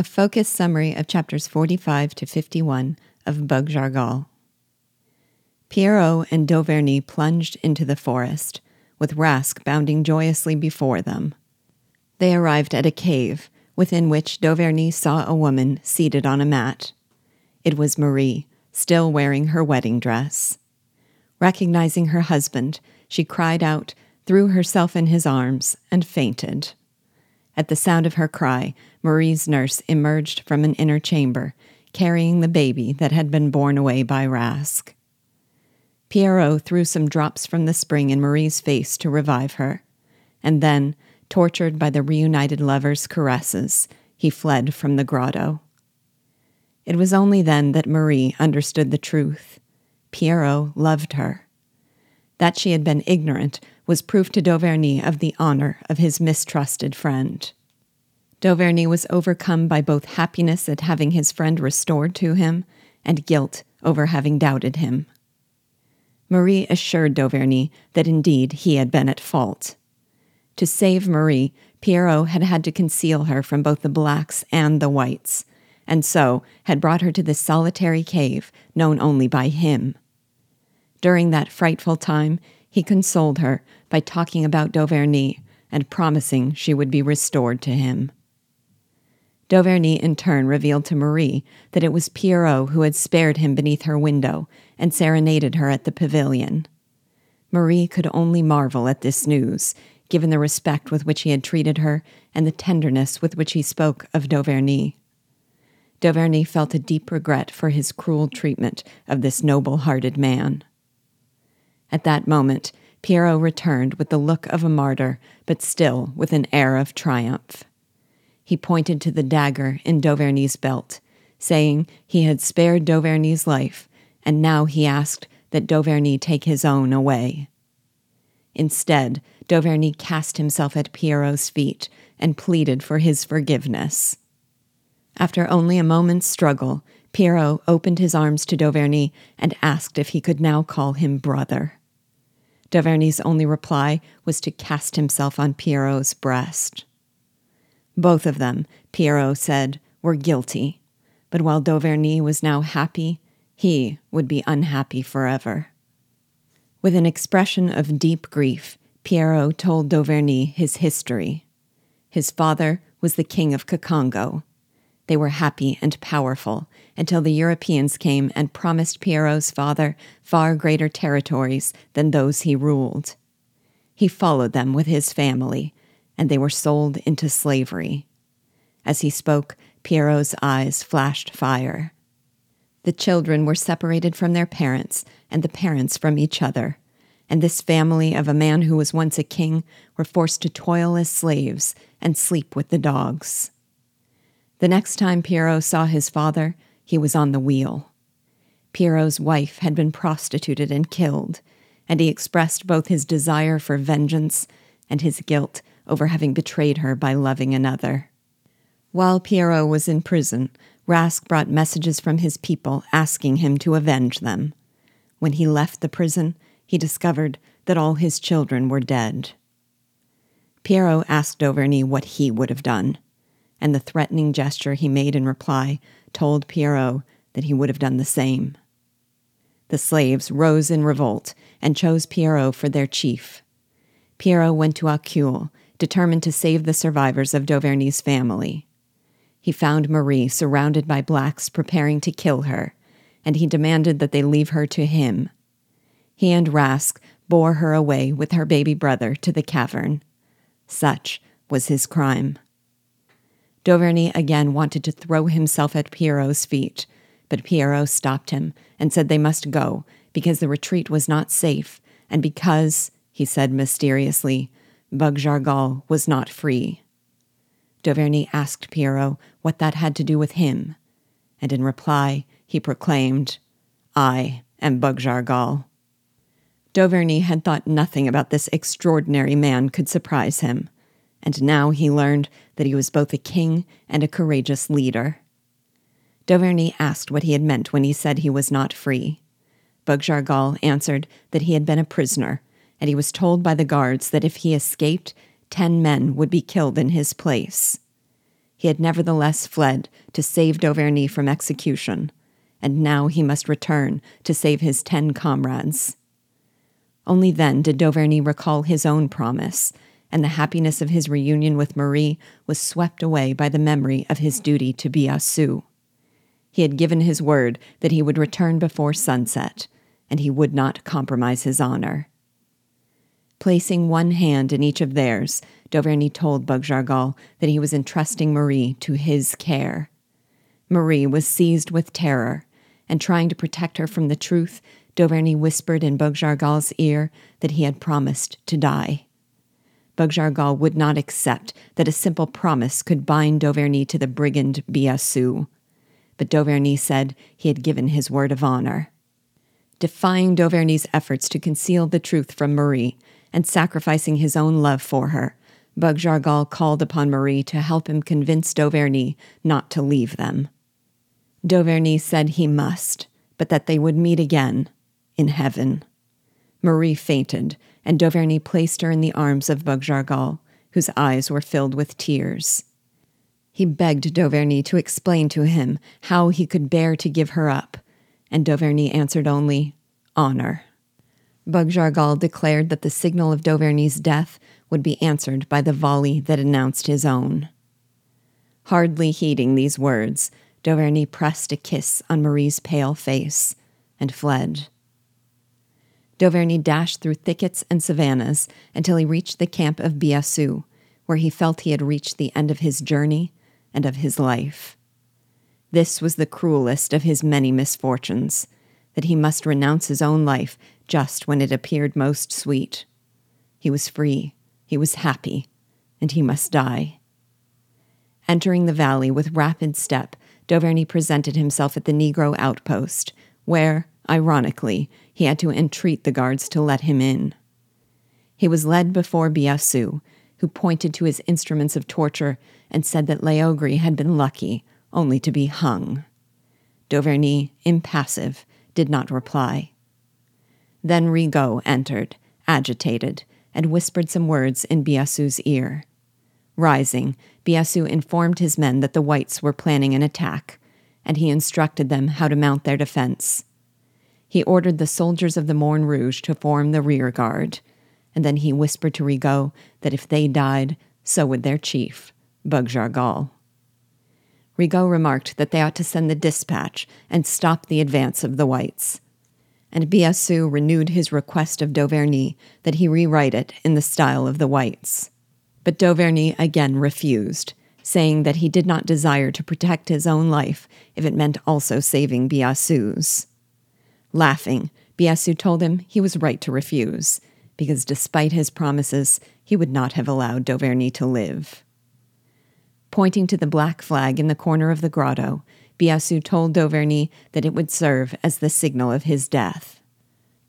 A focused summary of chapters 45 to 51 of Bug Jargal. Pierrot and Dauvergne plunged into the forest, with Rask bounding joyously before them. They arrived at a cave, within which Dauvergne saw a woman seated on a mat. It was Marie, still wearing her wedding dress. Recognizing her husband, she cried out, threw herself in his arms, and fainted. At the sound of her cry, Marie's nurse emerged from an inner chamber, carrying the baby that had been borne away by Rask. Pierrot threw some drops from the spring in Marie's face to revive her, and then, tortured by the reunited lovers' caresses, he fled from the grotto. It was only then that Marie understood the truth. Pierrot loved her. That she had been ignorant was proof to Dauvergne of the honor of his mistrusted friend. Dauvergne was overcome by both happiness at having his friend restored to him and guilt over having doubted him. Marie assured Dauvergne that indeed he had been at fault. To save Marie, Pierrot had had to conceal her from both the blacks and the whites, and so had brought her to this solitary cave known only by him. During that frightful time, he consoled her by talking about Dauvergne and promising she would be restored to him. Dauvergne in turn revealed to Marie that it was Pierrot who had spared him beneath her window and serenaded her at the pavilion. Marie could only marvel at this news, given the respect with which he had treated her and the tenderness with which he spoke of Dauvergne. Dauvergne felt a deep regret for his cruel treatment of this noble hearted man. At that moment, Pierrot returned with the look of a martyr, but still with an air of triumph. He pointed to the dagger in Dauvergne's belt, saying he had spared Dauvergne's life, and now he asked that Dauvergne take his own away. Instead, Dauvergne cast himself at Pierrot's feet and pleaded for his forgiveness. After only a moment's struggle, Pierrot opened his arms to Dauvergne and asked if he could now call him brother. Dauvergne's only reply was to cast himself on Pierrot's breast. Both of them, Pierrot said, were guilty, but while Dauvergne was now happy, he would be unhappy forever. With an expression of deep grief, Pierrot told Dauvergne his history. His father was the king of Kakongo. They were happy and powerful until the Europeans came and promised Pierrot's father far greater territories than those he ruled. He followed them with his family, and they were sold into slavery. As he spoke, Pierrot's eyes flashed fire. The children were separated from their parents, and the parents from each other, and this family of a man who was once a king were forced to toil as slaves and sleep with the dogs. The next time Pierrot saw his father, he was on the wheel. Pierrot's wife had been prostituted and killed, and he expressed both his desire for vengeance and his guilt over having betrayed her by loving another. While Pierrot was in prison, Rask brought messages from his people asking him to avenge them. When he left the prison, he discovered that all his children were dead. Pierrot asked Dauvergne what he would have done and the threatening gesture he made in reply told Pierrot that he would have done the same. The slaves rose in revolt and chose Pierrot for their chief. Pierrot went to Acul, determined to save the survivors of Dauvergne's family. He found Marie surrounded by blacks preparing to kill her, and he demanded that they leave her to him. He and Rask bore her away with her baby brother to the cavern. Such was his crime. Dauvergne again wanted to throw himself at Pierrot's feet, but Pierrot stopped him and said they must go because the retreat was not safe and because, he said mysteriously, Bug Jargal was not free. Dauvergne asked Pierrot what that had to do with him, and in reply he proclaimed, I am Bug Jargal. Dauvergne had thought nothing about this extraordinary man could surprise him and now he learned that he was both a king and a courageous leader. Dauvergne asked what he had meant when he said he was not free. Bug Jargal answered that he had been a prisoner, and he was told by the guards that if he escaped, ten men would be killed in his place. He had nevertheless fled to save Dauvergne from execution, and now he must return to save his ten comrades. Only then did Dauvergne recall his own promise, and the happiness of his reunion with Marie was swept away by the memory of his duty to Biassou. He had given his word that he would return before sunset, and he would not compromise his honor. Placing one hand in each of theirs, Dauvergne told Bug Jargal that he was entrusting Marie to his care. Marie was seized with terror, and trying to protect her from the truth, Dauvergne whispered in Bug Jargal's ear that he had promised to die. Bug Jargal would not accept that a simple promise could bind Dauvergne to the brigand Biassou, but Dauvergne said he had given his word of honor. Defying Dauvergne's efforts to conceal the truth from Marie and sacrificing his own love for her, Bug Jargal called upon Marie to help him convince Dauvergne not to leave them. Dauvergne said he must, but that they would meet again in heaven. Marie fainted, and Dauvergne placed her in the arms of Bug Jargal, whose eyes were filled with tears. He begged Dauvergne to explain to him how he could bear to give her up, and Dauvergne answered only, Honor. Bug Jargal declared that the signal of Dauvergne's death would be answered by the volley that announced his own. Hardly heeding these words, Dauvergne pressed a kiss on Marie's pale face and fled. Dauvergne dashed through thickets and savannas until he reached the camp of Biassou, where he felt he had reached the end of his journey and of his life. This was the cruelest of his many misfortunes, that he must renounce his own life just when it appeared most sweet. He was free, he was happy, and he must die. Entering the valley with rapid step, Dauvergne presented himself at the Negro outpost, where, ironically, he had to entreat the guards to let him in. He was led before Biassou, who pointed to his instruments of torture and said that Leogri had been lucky only to be hung. Dauvergne, impassive, did not reply. Then Rigaud entered, agitated, and whispered some words in Biassou's ear. Rising, Biassou informed his men that the whites were planning an attack, and he instructed them how to mount their defense. He ordered the soldiers of the Morne Rouge to form the rear guard, and then he whispered to Rigaud that if they died, so would their chief, Bug Jargal. Rigaud remarked that they ought to send the dispatch and stop the advance of the whites. And Biassou renewed his request of Dauvergne that he rewrite it in the style of the whites. But Dauvergne again refused, saying that he did not desire to protect his own life if it meant also saving Biassou's. Laughing, Biassou told him he was right to refuse, because despite his promises, he would not have allowed Dauvergne to live. Pointing to the black flag in the corner of the grotto, Biassou told Dauvergne that it would serve as the signal of his death.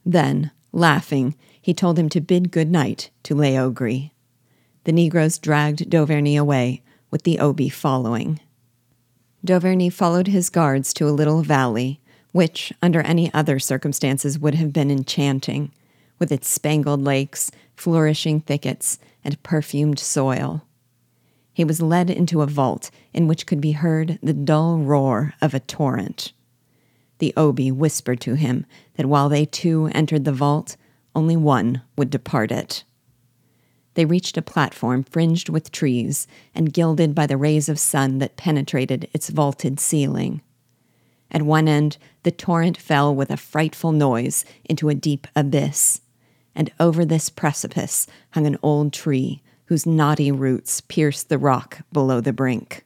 Then, laughing, he told him to bid good night to Leogri. The Negroes dragged Dauvergne away, with the Obi following. Dauvergne followed his guards to a little valley, which, under any other circumstances, would have been enchanting, with its spangled lakes, flourishing thickets, and perfumed soil. He was led into a vault in which could be heard the dull roar of a torrent. The Obi whispered to him that while they two entered the vault, only one would depart it. They reached a platform fringed with trees and gilded by the rays of sun that penetrated its vaulted ceiling. At one end, the torrent fell with a frightful noise into a deep abyss, and over this precipice hung an old tree whose knotty roots pierce the rock below the brink.